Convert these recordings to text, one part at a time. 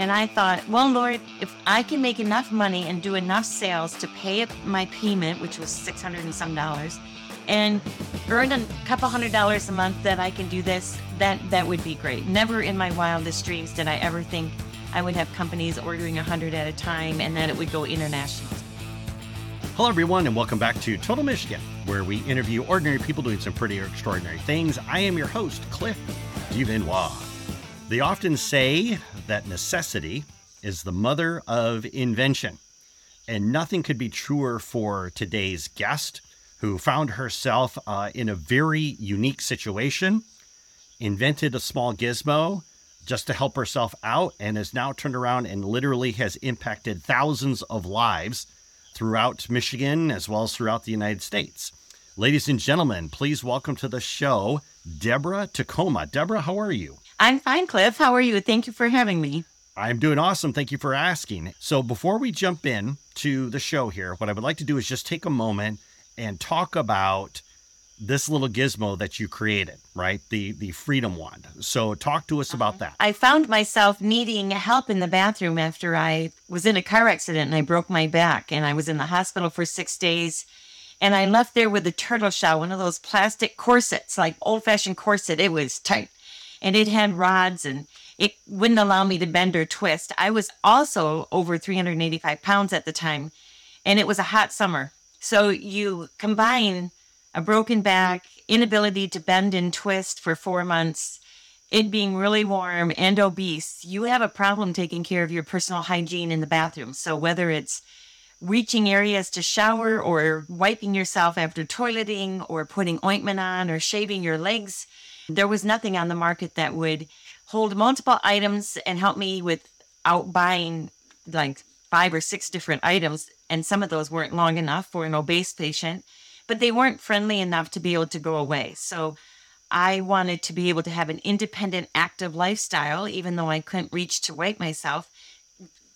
And I thought, well, Lord, if I can make enough money and do enough sales to pay my payment, which was 600 and some dollars, and earn a couple hundred dollars a month that I can do this, that that would be great. Never in my wildest dreams did I ever think I would have companies ordering 100 at a time and that it would go international. Hello, everyone, and welcome back to Total Michigan, where we interview ordinary people doing some pretty extraordinary things. I am your host, Cliff Duvernois. They often say that necessity is the mother of invention. And nothing could be truer for today's guest, who found herself uh, in a very unique situation, invented a small gizmo just to help herself out, and has now turned around and literally has impacted thousands of lives throughout Michigan as well as throughout the United States. Ladies and gentlemen, please welcome to the show Deborah Tacoma. Deborah, how are you? I'm fine, Cliff. How are you? Thank you for having me. I'm doing awesome. Thank you for asking. So, before we jump in to the show here, what I would like to do is just take a moment and talk about this little gizmo that you created, right? The the freedom wand. So talk to us about uh-huh. that. I found myself needing help in the bathroom after I was in a car accident and I broke my back and I was in the hospital for 6 days and I left there with a turtle shell, one of those plastic corsets, like old-fashioned corset. It was tight and it had rods and it wouldn't allow me to bend or twist. I was also over 385 pounds at the time, and it was a hot summer. So you combine a broken back, inability to bend and twist for four months, it being really warm and obese, you have a problem taking care of your personal hygiene in the bathroom. So whether it's reaching areas to shower or wiping yourself after toileting or putting ointment on or shaving your legs, there was nothing on the market that would hold multiple items and help me without buying like five or six different items. And some of those weren't long enough for an obese patient, but they weren't friendly enough to be able to go away. So I wanted to be able to have an independent, active lifestyle, even though I couldn't reach to wipe myself,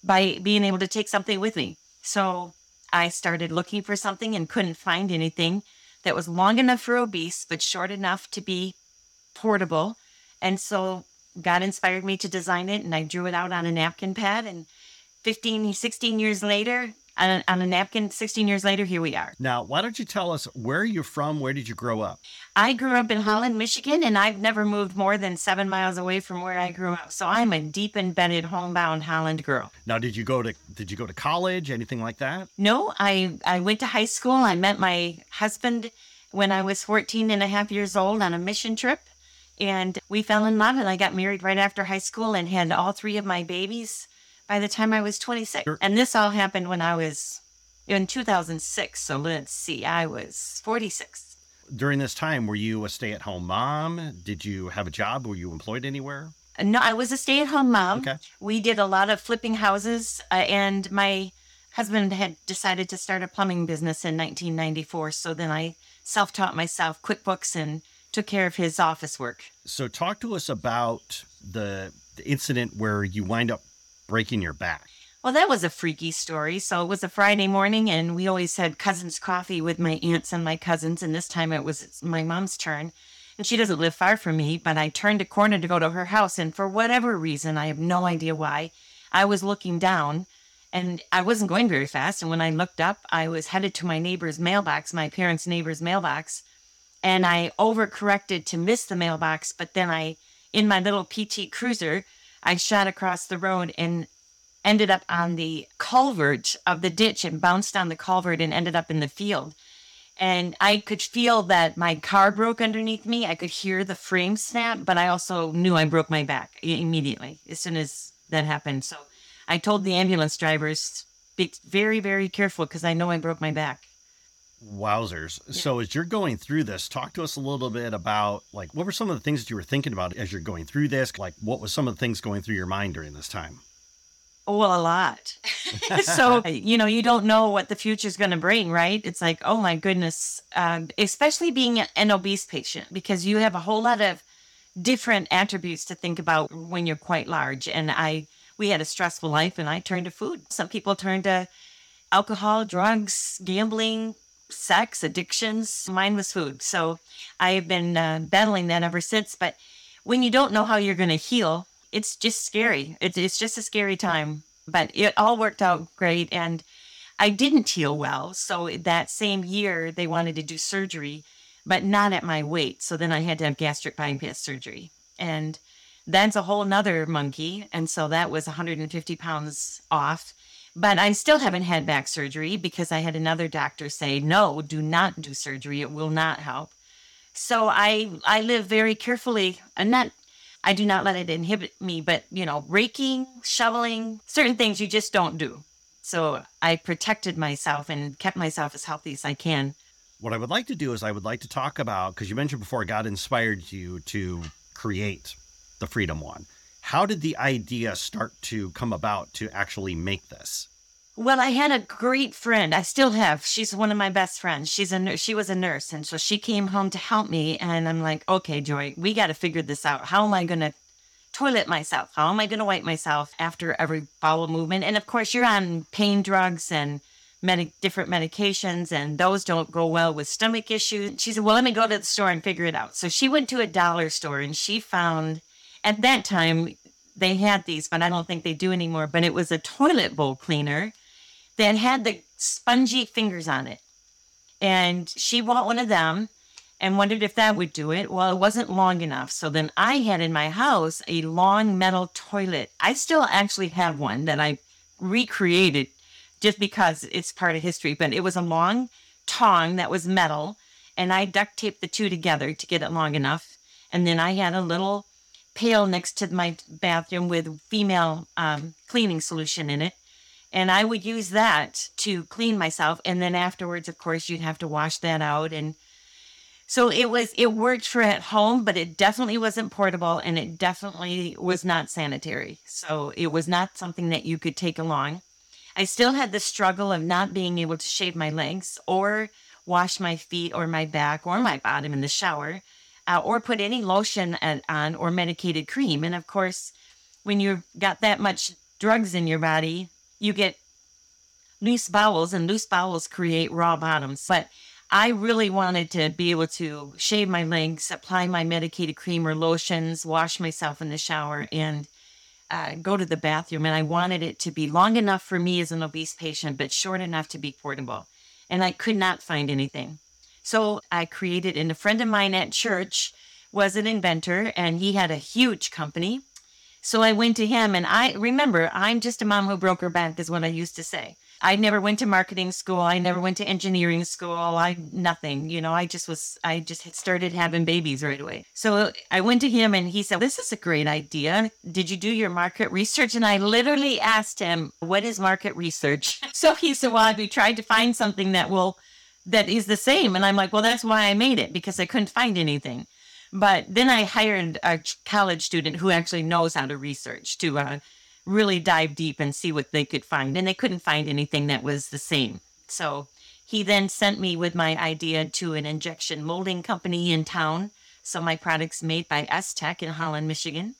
by being able to take something with me. So I started looking for something and couldn't find anything that was long enough for obese, but short enough to be portable. And so God inspired me to design it, and I drew it out on a napkin pad. And 15, 16 years later, on a, on a, napkin, 16 years later, here we are. Now, why don't you tell us where you're from? Where did you grow up? I grew up in Holland, Michigan, and I've never moved more than seven miles away from where I grew up. So I'm a deep embedded homebound Holland girl. Now, did you go to did you go to college, anything like that? No, I I went to high school. I met my husband when I was 14 and a half years old on a mission trip and we fell in love, and I got married right after high school and had all three of my babies by the time I was 26. Sure. And this all happened when I was in 2006. So let's see, I was 46. During this time, were you a stay at home mom? Did you have a job? Were you employed anywhere? No, I was a stay at home mom. Okay. We did a lot of flipping houses, uh, and my husband had decided to start a plumbing business in 1994. So then I self taught myself QuickBooks and took care of his office work. So, talk to us about the, the incident where you wind up breaking your back. Well, that was a freaky story. So it was a Friday morning, and we always had cousins' coffee with my aunts and my cousins. And this time it was my mom's turn. And she doesn't live far from me, but I turned a corner to go to her house. And for whatever reason, I have no idea why, I was looking down and I wasn't going very fast. And when I looked up, I was headed to my neighbor's mailbox, my parents' neighbor's mailbox and I overcorrected to miss the mailbox. But then I, in my little PT Cruiser, I shot across the road and ended up on the culvert of the ditch and bounced on the culvert and ended up in the field. And I could feel that my car broke underneath me. I could hear the frame snap, but I also knew I broke my back immediately as soon as that happened. So I told the ambulance drivers, be very, very careful because I know I broke my back. Wowzers. Yeah. So as you're going through this, talk to us a little bit about like what were some of the things that you were thinking about as you're going through this? Like what was some of the things going through your mind during this time? Well, a lot. so, you know, you don't know what the future is going to bring, right? It's like, oh my goodness, um, especially being an obese patient, because you have a whole lot of different attributes to think about when you're quite large. And I, we had a stressful life and I turned to food. Some people turn to alcohol, drugs, gambling, sex, addictions. Mine was food. So I have been uh, battling that ever since. But when you don't know how you're going to heal, it's just scary. It, it's just a scary time, but it all worked out great. And I didn't heal well. So that same year, they wanted to do surgery, but not at my weight. So then I had to have gastric bypass surgery. And that's a whole nother monkey. And so that was 150 pounds off. But I still haven't had back surgery because I had another doctor say, no, do not do surgery. It will not help. So I I live very carefully and not I do not let it inhibit me, but you know, raking, shoveling, certain things you just don't do. So I protected myself and kept myself as healthy as I can. What I would like to do is I would like to talk about because you mentioned before God inspired you to create the Freedom Wand. How did the idea start to come about to actually make this? Well, I had a great friend. I still have. She's one of my best friends. She's a. She was a nurse, and so she came home to help me. And I'm like, okay, Joy, we got to figure this out. How am I to toilet myself? How am I to wipe myself after every bowel movement? And of course, you're on pain drugs and medi- different medications, and those don't go well with stomach issues. She said, well, let me go to the store and figure it out. So she went to a dollar store and she found, at that time, they had these, but I don't think they do anymore. But it was a toilet bowl cleaner that had the spongy fingers on it. And she bought one of them and wondered if that would do it. Well, it wasn't long enough. So then I had in my house a long metal toilet. I still actually have one that I recreated just because it's part of history, but it was a long tong that was metal. And I duct taped the two together to get it long enough. And then I had a little pail next to my bathroom with female um, cleaning solution in it and I would use that to clean myself. And then afterwards, of course, you'd have to wash that out. And so it was, it worked for at home, but it definitely wasn't portable and it definitely was not sanitary. So it was not something that you could take along. I still had the struggle of not being able to shave my legs or wash my feet or my back or my bottom in the shower uh, or put any lotion on or medicated cream. And of course, when you've got that much drugs in your body, you get loose bowels, and loose bowels create raw bottoms. But I really wanted to be able to shave my legs, apply my medicated cream or lotions, wash myself in the shower, and uh, go to the bathroom. And I wanted it to be long enough for me as an obese patient, but short enough to be portable. And I could not find anything. So I created, and a friend of mine at church was an inventor, and he had a huge company. So I went to him and I remember I'm just a mom who broke her back is what I used to say. I never went to marketing school. I never went to engineering school. I nothing, you know, I just was I just started having babies right away. So I went to him and he said, "This is a great idea. Did you do your market research?" And I literally asked him, "What is market research?" So he said, "Well, I've tried to find something that will that is the same." And I'm like, "Well, that's why I made it because I couldn't find anything." But then I hired a college student who actually knows how to research to uh, really dive deep and see what they could find. And they couldn't find anything that was the same. So he then sent me with my idea to an injection molding company in town. So my product's made by S Tech in Holland, Michigan.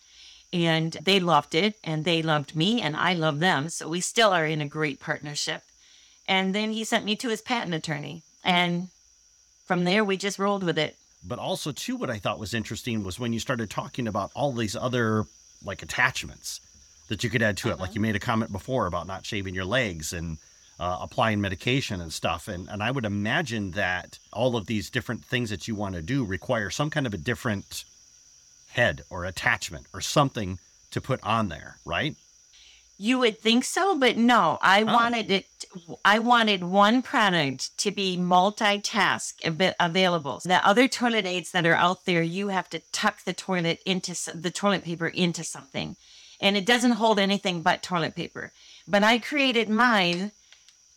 And they loved it and they loved me and I love them. So we still are in a great partnership. And then he sent me to his patent attorney. And from there, we just rolled with it but also too what i thought was interesting was when you started talking about all these other like attachments that you could add to uh-huh. it like uh-huh. you made a comment before about not shaving your legs and uh, applying medication and stuff and and i would imagine that all of these different things that you want to do require some kind of a different head or attachment or something to put on there right you would think so, but no. I oh. wanted it. I wanted one product to be multitask available. The other toilet aids that are out there, you have to tuck the toilet into the toilet paper into something, and it doesn't hold anything but toilet paper. But I created mine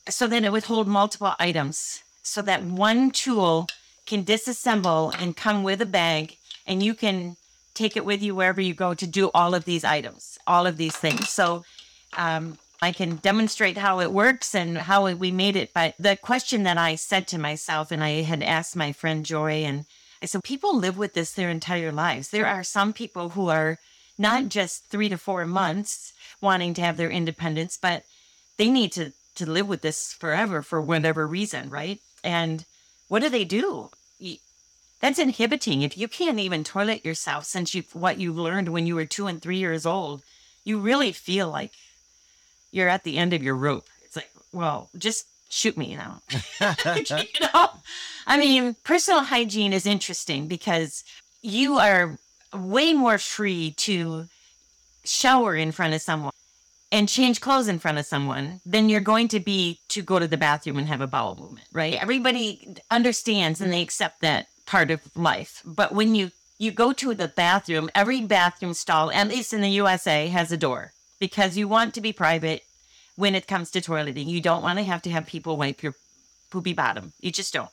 so that it would hold multiple items, so that one tool can disassemble and come with a bag, and you can take it with you wherever you go to do all of these items, all of these things. So um, I can demonstrate how it works and how we made it. But the question that I said to myself, and I had asked my friend Joy, and I said, people live with this their entire lives. There are some people who are not just three to four months wanting to have their independence, but they need to, to live with this forever for whatever reason, right? And what do they do? that's inhibiting. If you can't even toilet yourself since you what you've learned when you were two and three years old, you really feel like you're at the end of your rope. It's like, well, just shoot me now. you know? I mean, personal hygiene is interesting because you are way more free to shower in front of someone and change clothes in front of someone than you're going to be to go to the bathroom and have a bowel movement, right? Everybody understands and they accept that part of life. But when you you go to the bathroom, every bathroom stall, at least in the USA, has a door because you want to be private when it comes to toileting. You don't want to have to have people wipe your poopy bottom. You just don't.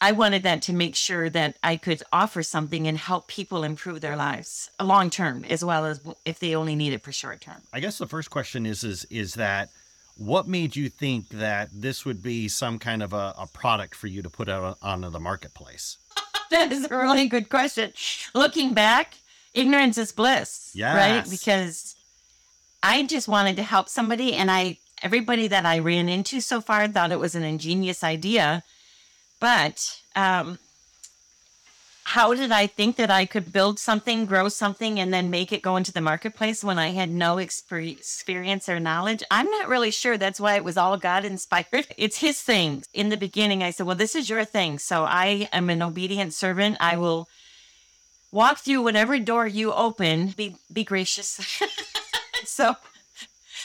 I wanted that to make sure that I could offer something and help people improve their lives uh, long term, as well as if they only need it for short term. I guess the first question is is is that what made you think that this would be some kind of a, a product for you to put out onto the marketplace? that is a really good question. Looking back, ignorance is bliss. Yes. Right? Because I just wanted to help somebody and I everybody that I ran into so far thought it was an ingenious idea. But um how did I think that I could build something, grow something, and then make it go into the marketplace when I had no exper- experience or knowledge? I'm not really sure. That's why it was all God inspired. It's His thing. In the beginning, I said, Well, this is your thing. So I am an obedient servant. I will walk through whatever door you open, be, be gracious. so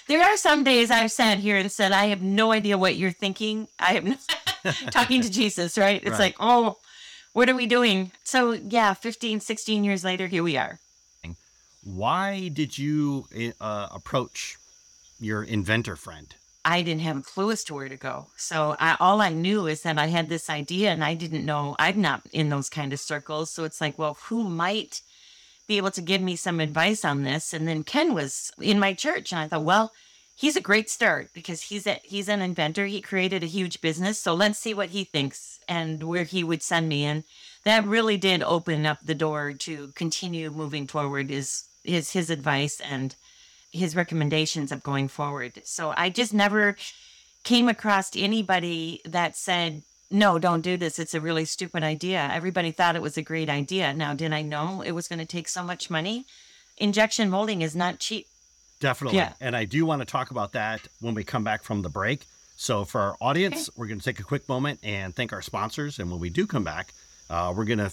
there are some days I've sat here and said, I have no idea what you're thinking. I am talking to Jesus, right? It's Right. like, oh, what are we doing? So, yeah, 15, 16 years later, here we are. Why did you uh, approach your inventor friend? I didn't have a clue as to where to go. So, I, all I knew is that I had this idea and I didn't know, I'm not in those kind of circles. So, it's like, well, who might be able to give me some advice on this? And then Ken was in my church, and I thought, well, he's a great start because he's a, he's an inventor. He created a huge business, so let's see what he thinks and where he would send me. And that really did open up the door to continue moving forward. Is his his advice and his recommendations of going forward. So I just never came across anybody that said. No, don't do this. It's a really stupid idea. Everybody thought it was a great idea. Now, did I know it was going to take so much money? Injection molding is not cheap. Definitely. Yeah. And I do want to talk about that when we come back from the break. So, for our audience, we're going to take a quick moment and thank our sponsors. And when we do come back, uh, we're going to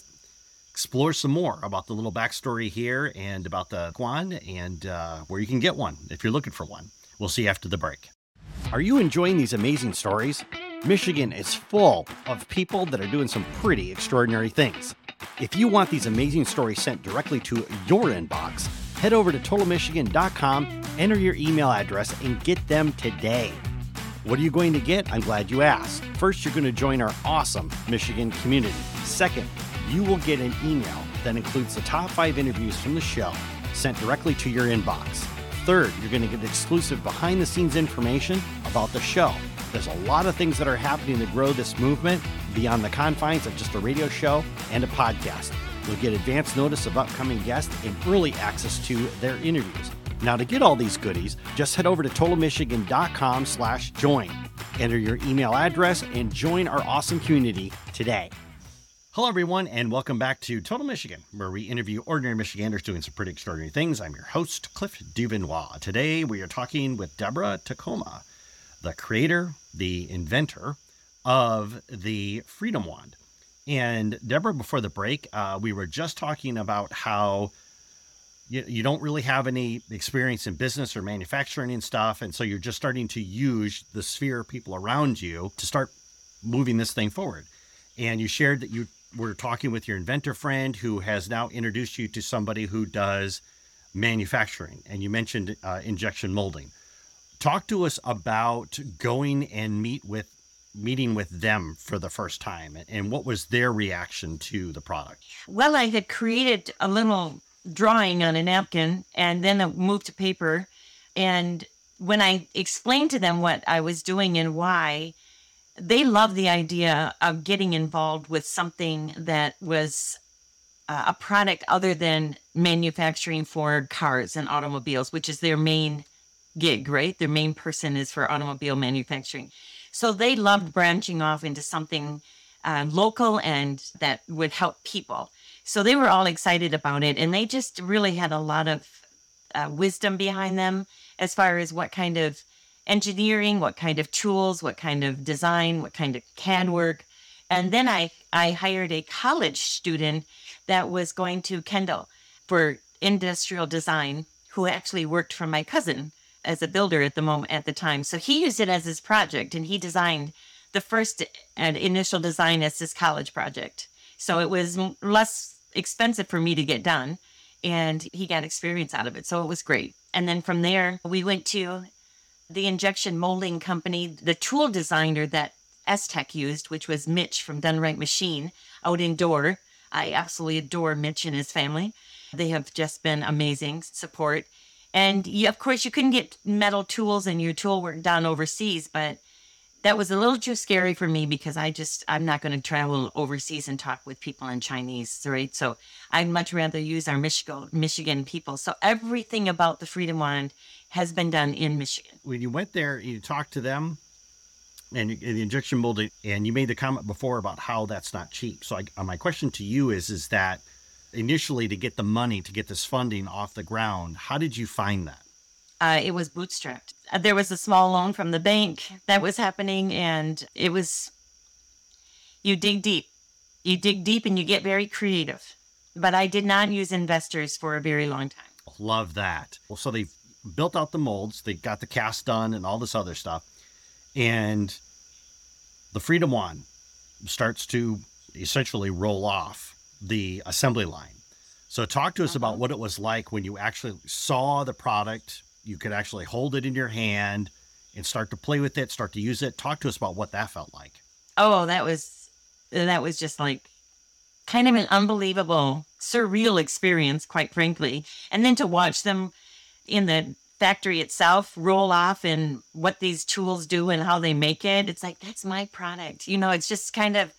explore some more about the little backstory here and about the Wand and uh, where you can get one if you're looking for one. We'll see you after the break. Are you enjoying these amazing stories? Michigan is full of people that are doing some pretty extraordinary things. If you want these amazing stories sent directly to your inbox, head over to totalmichigan.com, enter your email address, and get them today. What are you going to get? I'm glad you asked. First, you're going to join our awesome Michigan community. Second, you will get an email that includes the top five interviews from the show sent directly to your inbox. Third, you're going to get exclusive behind the scenes information about the show. There's a lot of things that are happening to grow this movement beyond the confines of just a radio show and a podcast. You'll get advance notice of upcoming guests and early access to their interviews. Now, to get all these goodies, just head over to totalmichigan.com slash join. Enter your email address and join our awesome community today. Hello, everyone, and welcome back to Total Michigan, where we interview ordinary Michiganders doing some pretty extraordinary things. I'm your host, Cliff Duvernois. Today, we are talking with Deborah Tacoma, the creator, the inventor of the Freedom Wand. And Deborah, before the break, uh, we were just talking about how you, you don't really have any experience in business or manufacturing and stuff. And so you're just starting to use the sphere of people around you to start moving this thing forward. And you shared that you were talking with your inventor friend who has now introduced you to somebody who does manufacturing. And you mentioned uh, injection molding. Talk to us about going and meet with meeting with them for the first time and what was their reaction to the product Well, I had created a little drawing on a napkin and then moved to paper. And when I explained to them what I was doing and why, they loved the idea of getting involved with something that was uh, a product other than manufacturing for cars and automobiles, which is their main gig, right? Their main person is for automobile manufacturing. So they loved branching off into something uh, local and that would help people. So they were all excited about it, and they just really had a lot of uh, wisdom behind them as far as what kind of engineering, what kind of tools, what kind of design, what kind of CAD work. And then I, I hired a college student that was going to Kendall for industrial design, who actually worked for my cousin as a builder at the moment at the time. So he used it as his project and he designed the first and initial design as his college project. So it was less expensive for me to get done and he got experience out of it. So it was great. And then from there, we went to the injection molding company, the tool designer that S-Tech used, which was Mitch from Done Right Machine out in Dorr. I absolutely adore Mitch and his family. They have just been amazing support. And you, of course, you couldn't get metal tools and your tool work done overseas, but that was a little too scary for me because I just, I'm not going to travel overseas and talk with people in Chinese, right? So I'd much rather use our Michigan, Michigan people. So everything about the Freedom Wand has been done in Michigan. When you went there, you talked to them and, and the injection molding, and you made the comment before about how that's not cheap. So I, my question to you is, is that initially to get the money to get this funding off the ground, how did you find that? Uh, it was bootstrapped. Uh, there was a small loan from the bank that was happening, and it was you dig deep. You dig deep and you get very creative. But I did not use investors for a very long time. Love that. Well, so they've built out the molds, they got the cast done, and all this other stuff. And the Freedom Wand starts to essentially roll off the assembly line. So, talk to us uh-huh. about what it was like when you actually saw the product. You could actually hold it in your hand and start to play with it, start to use it. Talk to us about what that felt like. Oh, that was that was just like kind of an unbelievable, surreal experience, quite frankly. And then to watch them in the factory itself roll off and what these tools do and how they make it, it's like that's my product. You know, it's just kind of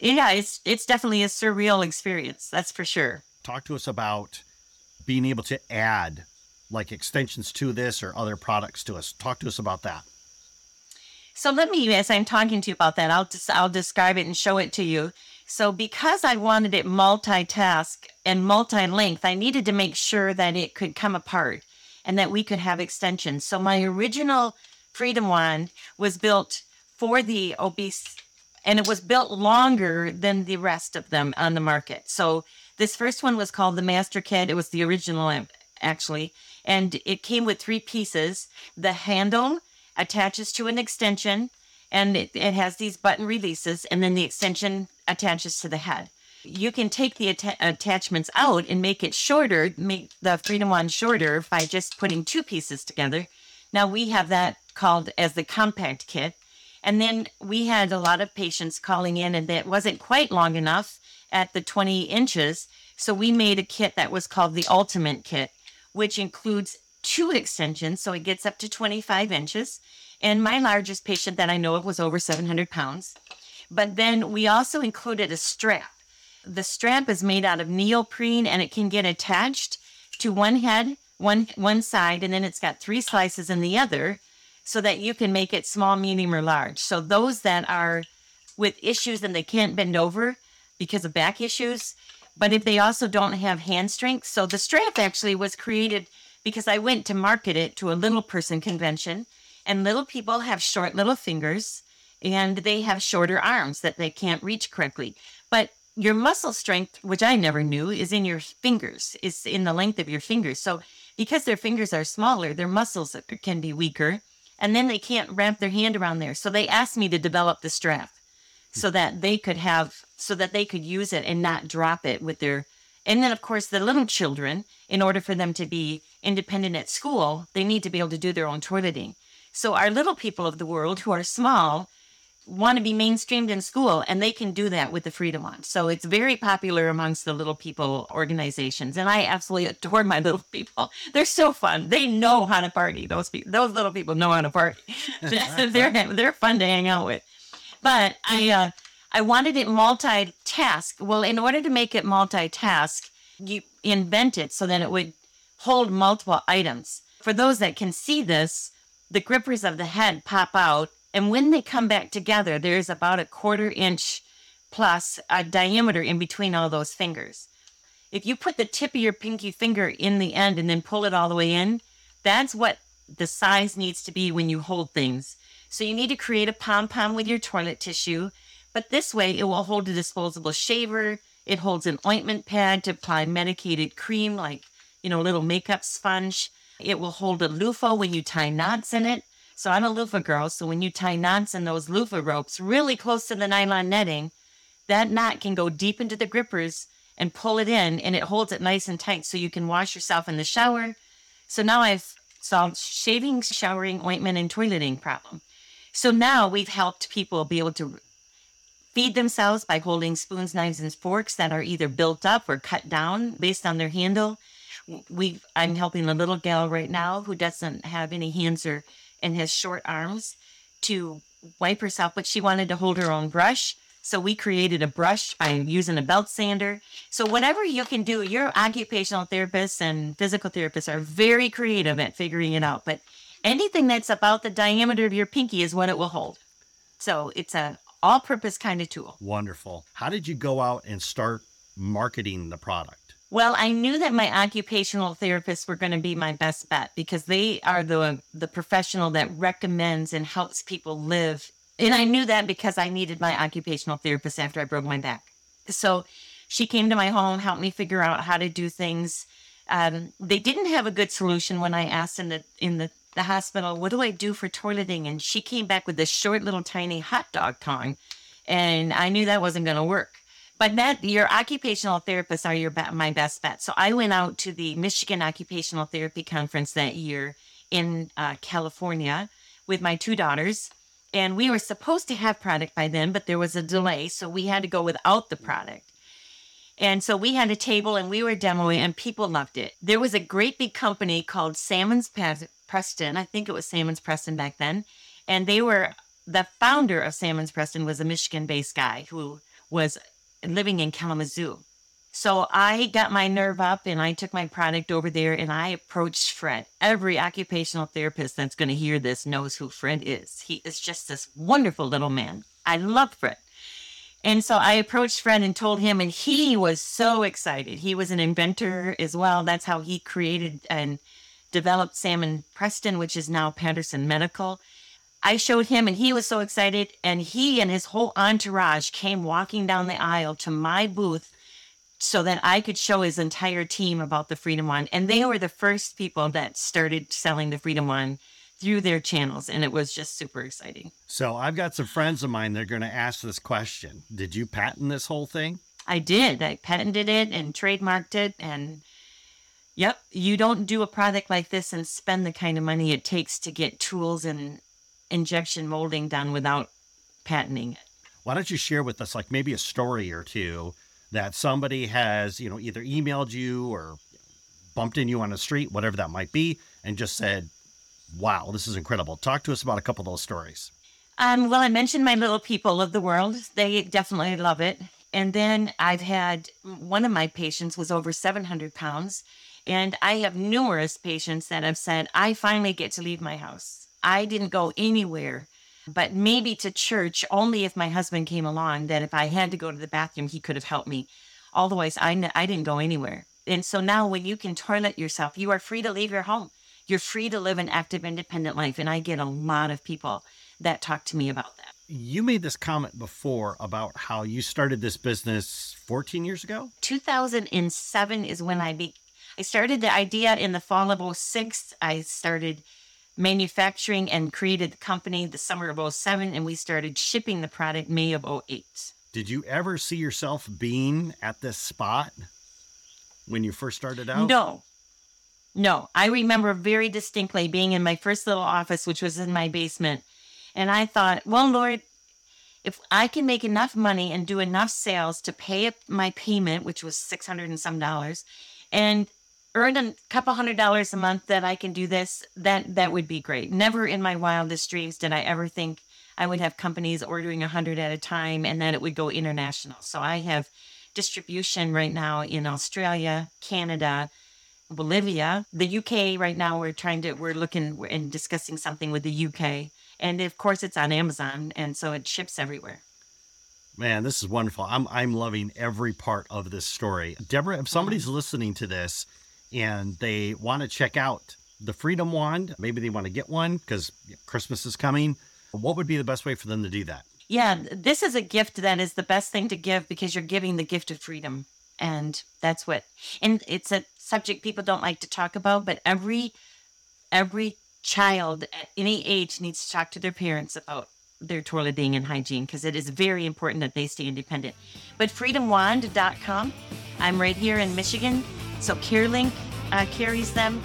yeah, it's it's definitely a surreal experience. That's for sure. Talk to us about being able to add like extensions to this or other products to us. Talk to us about that. So let me, as I'm talking to you about that, I'll just I'll describe it and show it to you. So because I wanted it multitask and multi-length, I needed to make sure that it could come apart and that we could have extensions. So my original Freedom Wand was built for the obese and it was built longer than the rest of them on the market. So this first one was called the Master Kit. It was the original, um, actually, and it came with three pieces. The handle attaches to an extension, and it, it has these button releases, and then the extension attaches to the head. You can take the att- attachments out and make it shorter, make the Freedom Wand shorter by just putting two pieces together. Now we have that called as the compact kit and then we had a lot of patients calling in, and that wasn't quite long enough at the 20 inches. So we made a kit that was called the Ultimate Kit, which includes two extensions. So it gets up to 25 inches. And my largest patient that I know of was over 700 pounds. But then we also included a strap. The strap is made out of neoprene and it can get attached to one head, one one side, and then it's got three slices in the other so that you can make it small, medium, or large. So those that are with issues and they can't bend over because of back issues, but if they also don't have hand strength. So the strap actually was created because I went to market it to a little person convention, and little people have short little fingers and they have shorter arms that they can't reach correctly. But your muscle strength, which I never knew, is in your fingers, is in the length of your fingers. So because their fingers are smaller, their muscles can be weaker and then they can't wrap their hand around there. So they asked me to develop the strap so that they could have so that they could use it and not drop it with their and then of course the little children in order for them to be independent at school they need to be able to do their own toileting so our little people of the world who are small want to be mainstreamed in school and they can do that with the freedom wand so it's very popular amongst the little people organizations and i absolutely adore my little people. They're so fun. They know how to party. Those people those little people know how to party. They're they're fun to hang out with. But i uh, i wanted it multitask. Well in order to make it multitask you invent it so that it would hold multiple items. For those that can see this the grippers of the head pop out and when they come back together, there's about a quarter inch plus a diameter in between all those fingers. If you put the tip of your pinky finger in the end and then pull it all the way in, that's what the size needs to be when you hold things. So you need to create a pom pom with your toilet tissue, but this way it will hold a disposable shaver. It holds an ointment pad to apply medicated cream, like, you know, a little makeup sponge. It will hold a loofah when you tie knots in it. So I'm a loofah girl. So when you tie knots in those loofah ropes really close to the nylon netting, that knot can go deep into the grippers and pull it in and it holds it nice and tight so you can wash yourself in the shower. So now I've solved shaving, showering, ointment, and toileting problem. So now we've helped people be able to feed themselves by holding spoons, knives, and forks that are either built up or cut down based on their handle. We I'm helping a little gal right now who doesn't have any hands or and his short arms to wipe herself, but she wanted to hold her own brush. So we created a brush by using a belt sander. So whatever you can do, your occupational therapists and physical therapists are very creative at figuring it out. But anything that's about the diameter of your pinky is what it will hold. So it's a all-purpose kind of tool. Wonderful. How did you go out and start marketing the product? Well, I knew that my occupational therapists were going to be my best bet because they are the the professional that recommends and helps people live. And I knew that because I needed my occupational therapist after I broke my back. So she came to my home, helped me figure out how to do things. Um, they didn't have a good solution when I asked in the in the, the hospital, what do I do for toileting? And she came back with this short little tiny hot dog tongue. And I knew that wasn't going to work. But that your occupational therapists are your my best bet. So I went out to the Michigan Occupational Therapy Conference that year in uh, California with my two daughters, and we were supposed to have product by then, but there was a delay, so we had to go without the product. And so we had a table and we were demoing, and people loved it. There was a great big company called Sammons Preston. I think it was Sammons Preston back then. And they were the founder of Sammons Preston was a Michigan based guy who was living in Kalamazoo. So I got my nerve up and I took my product over there and I approached Fred. Every occupational therapist that's going to hear this knows who Fred is. He is just this wonderful little man. I love Fred. And so I approached Fred and told him, and he was so excited. He was an inventor as well. That's how he created and developed Sammon Preston, which is now Patterson Medical. I showed him and he was so excited. And he and his whole entourage came walking down the aisle to my booth so that I could show his entire team about the Freedom Wand. And they were the first people that started selling the Freedom Wand through their channels. And it was just super exciting. So I've got some friends of mine, they're going to ask this question Did you patent this whole thing? I did. I patented it and trademarked it. And yep, you don't do a product like this and spend the kind of money it takes to get tools and injection molding done without patenting it. Why don't you share with us, like maybe a story or two that somebody has, you know, either emailed you or bumped in you on the street, whatever that might be, and just said, wow, this is incredible. Talk to us about a couple of those stories. Um, well, I mentioned my little people of the world. They definitely love it. And then I've had one of my patients was over 700 pounds. And I have numerous patients that have said, I finally get to leave my house. I didn't go anywhere, but maybe to church only if my husband came along, that if I had to go to the bathroom, he could have helped me. Otherwise, I, I didn't go anywhere. And so now when you can toilet yourself, you are free to leave your home. You're free to live an active, independent life. And I get a lot of people that talk to me about that. You made this comment before about how you started this business 14 years ago? 2007 is when I be I started the idea in the fall of 06. I started manufacturing and created the company the summer of 07 and we started shipping the product May of 08. Did you ever see yourself being at this spot when you first started out? No. No, I remember very distinctly being in my first little office, which was in my basement. And I thought, well, Lord, if I can make enough money and do enough sales to pay my payment, which was 600 and some dollars, and earn a couple hundred dollars a month that I can do this, that that would be great. Never in my wildest dreams did I ever think I would have companies ordering a hundred at a time and that it would go international. So I have distribution right now in Australia, Canada, Bolivia, the UK. Right now, we're trying to we're looking and discussing something with the UK, and of course, it's on Amazon, and so it ships everywhere. Man, this is wonderful. I'm I'm loving every part of this story. Deborah, if somebody's mm-hmm. listening to this and they want to check out the Freedom Wand, maybe they want to get one because Christmas is coming, what would be the best way for them to do that? Yeah, this is a gift that is the best thing to give because you're giving the gift of freedom. And that's what and it's a subject people don't like to talk about, but every every child at any age needs to talk to their parents about their toileting and hygiene because it is very important that they stay independent. But freedomwand.com, I'm right here in Michigan, so CareLink uh, carries them.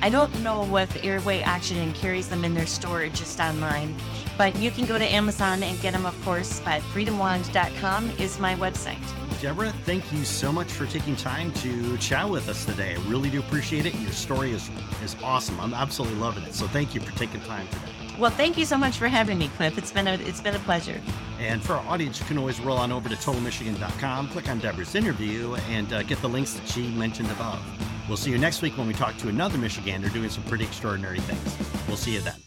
I don't know if Airway Oxygen carries them in their store just online, but you can go to Amazon and get them, of course. But freedomwand.com is my website. Deborah, thank you so much for taking time to chat with us today. I really do appreciate it. Your story is is awesome. I'm absolutely loving it. So thank you for taking time today. Well, thank you so much for having me, Cliff. It's been a it's been a pleasure. And for our audience, you can always roll on over to totalmichigan.com, click on Deborah's interview, and uh, get the links that she mentioned above. We'll see you next week when we talk to another Michigander doing some pretty extraordinary things. We'll see you then.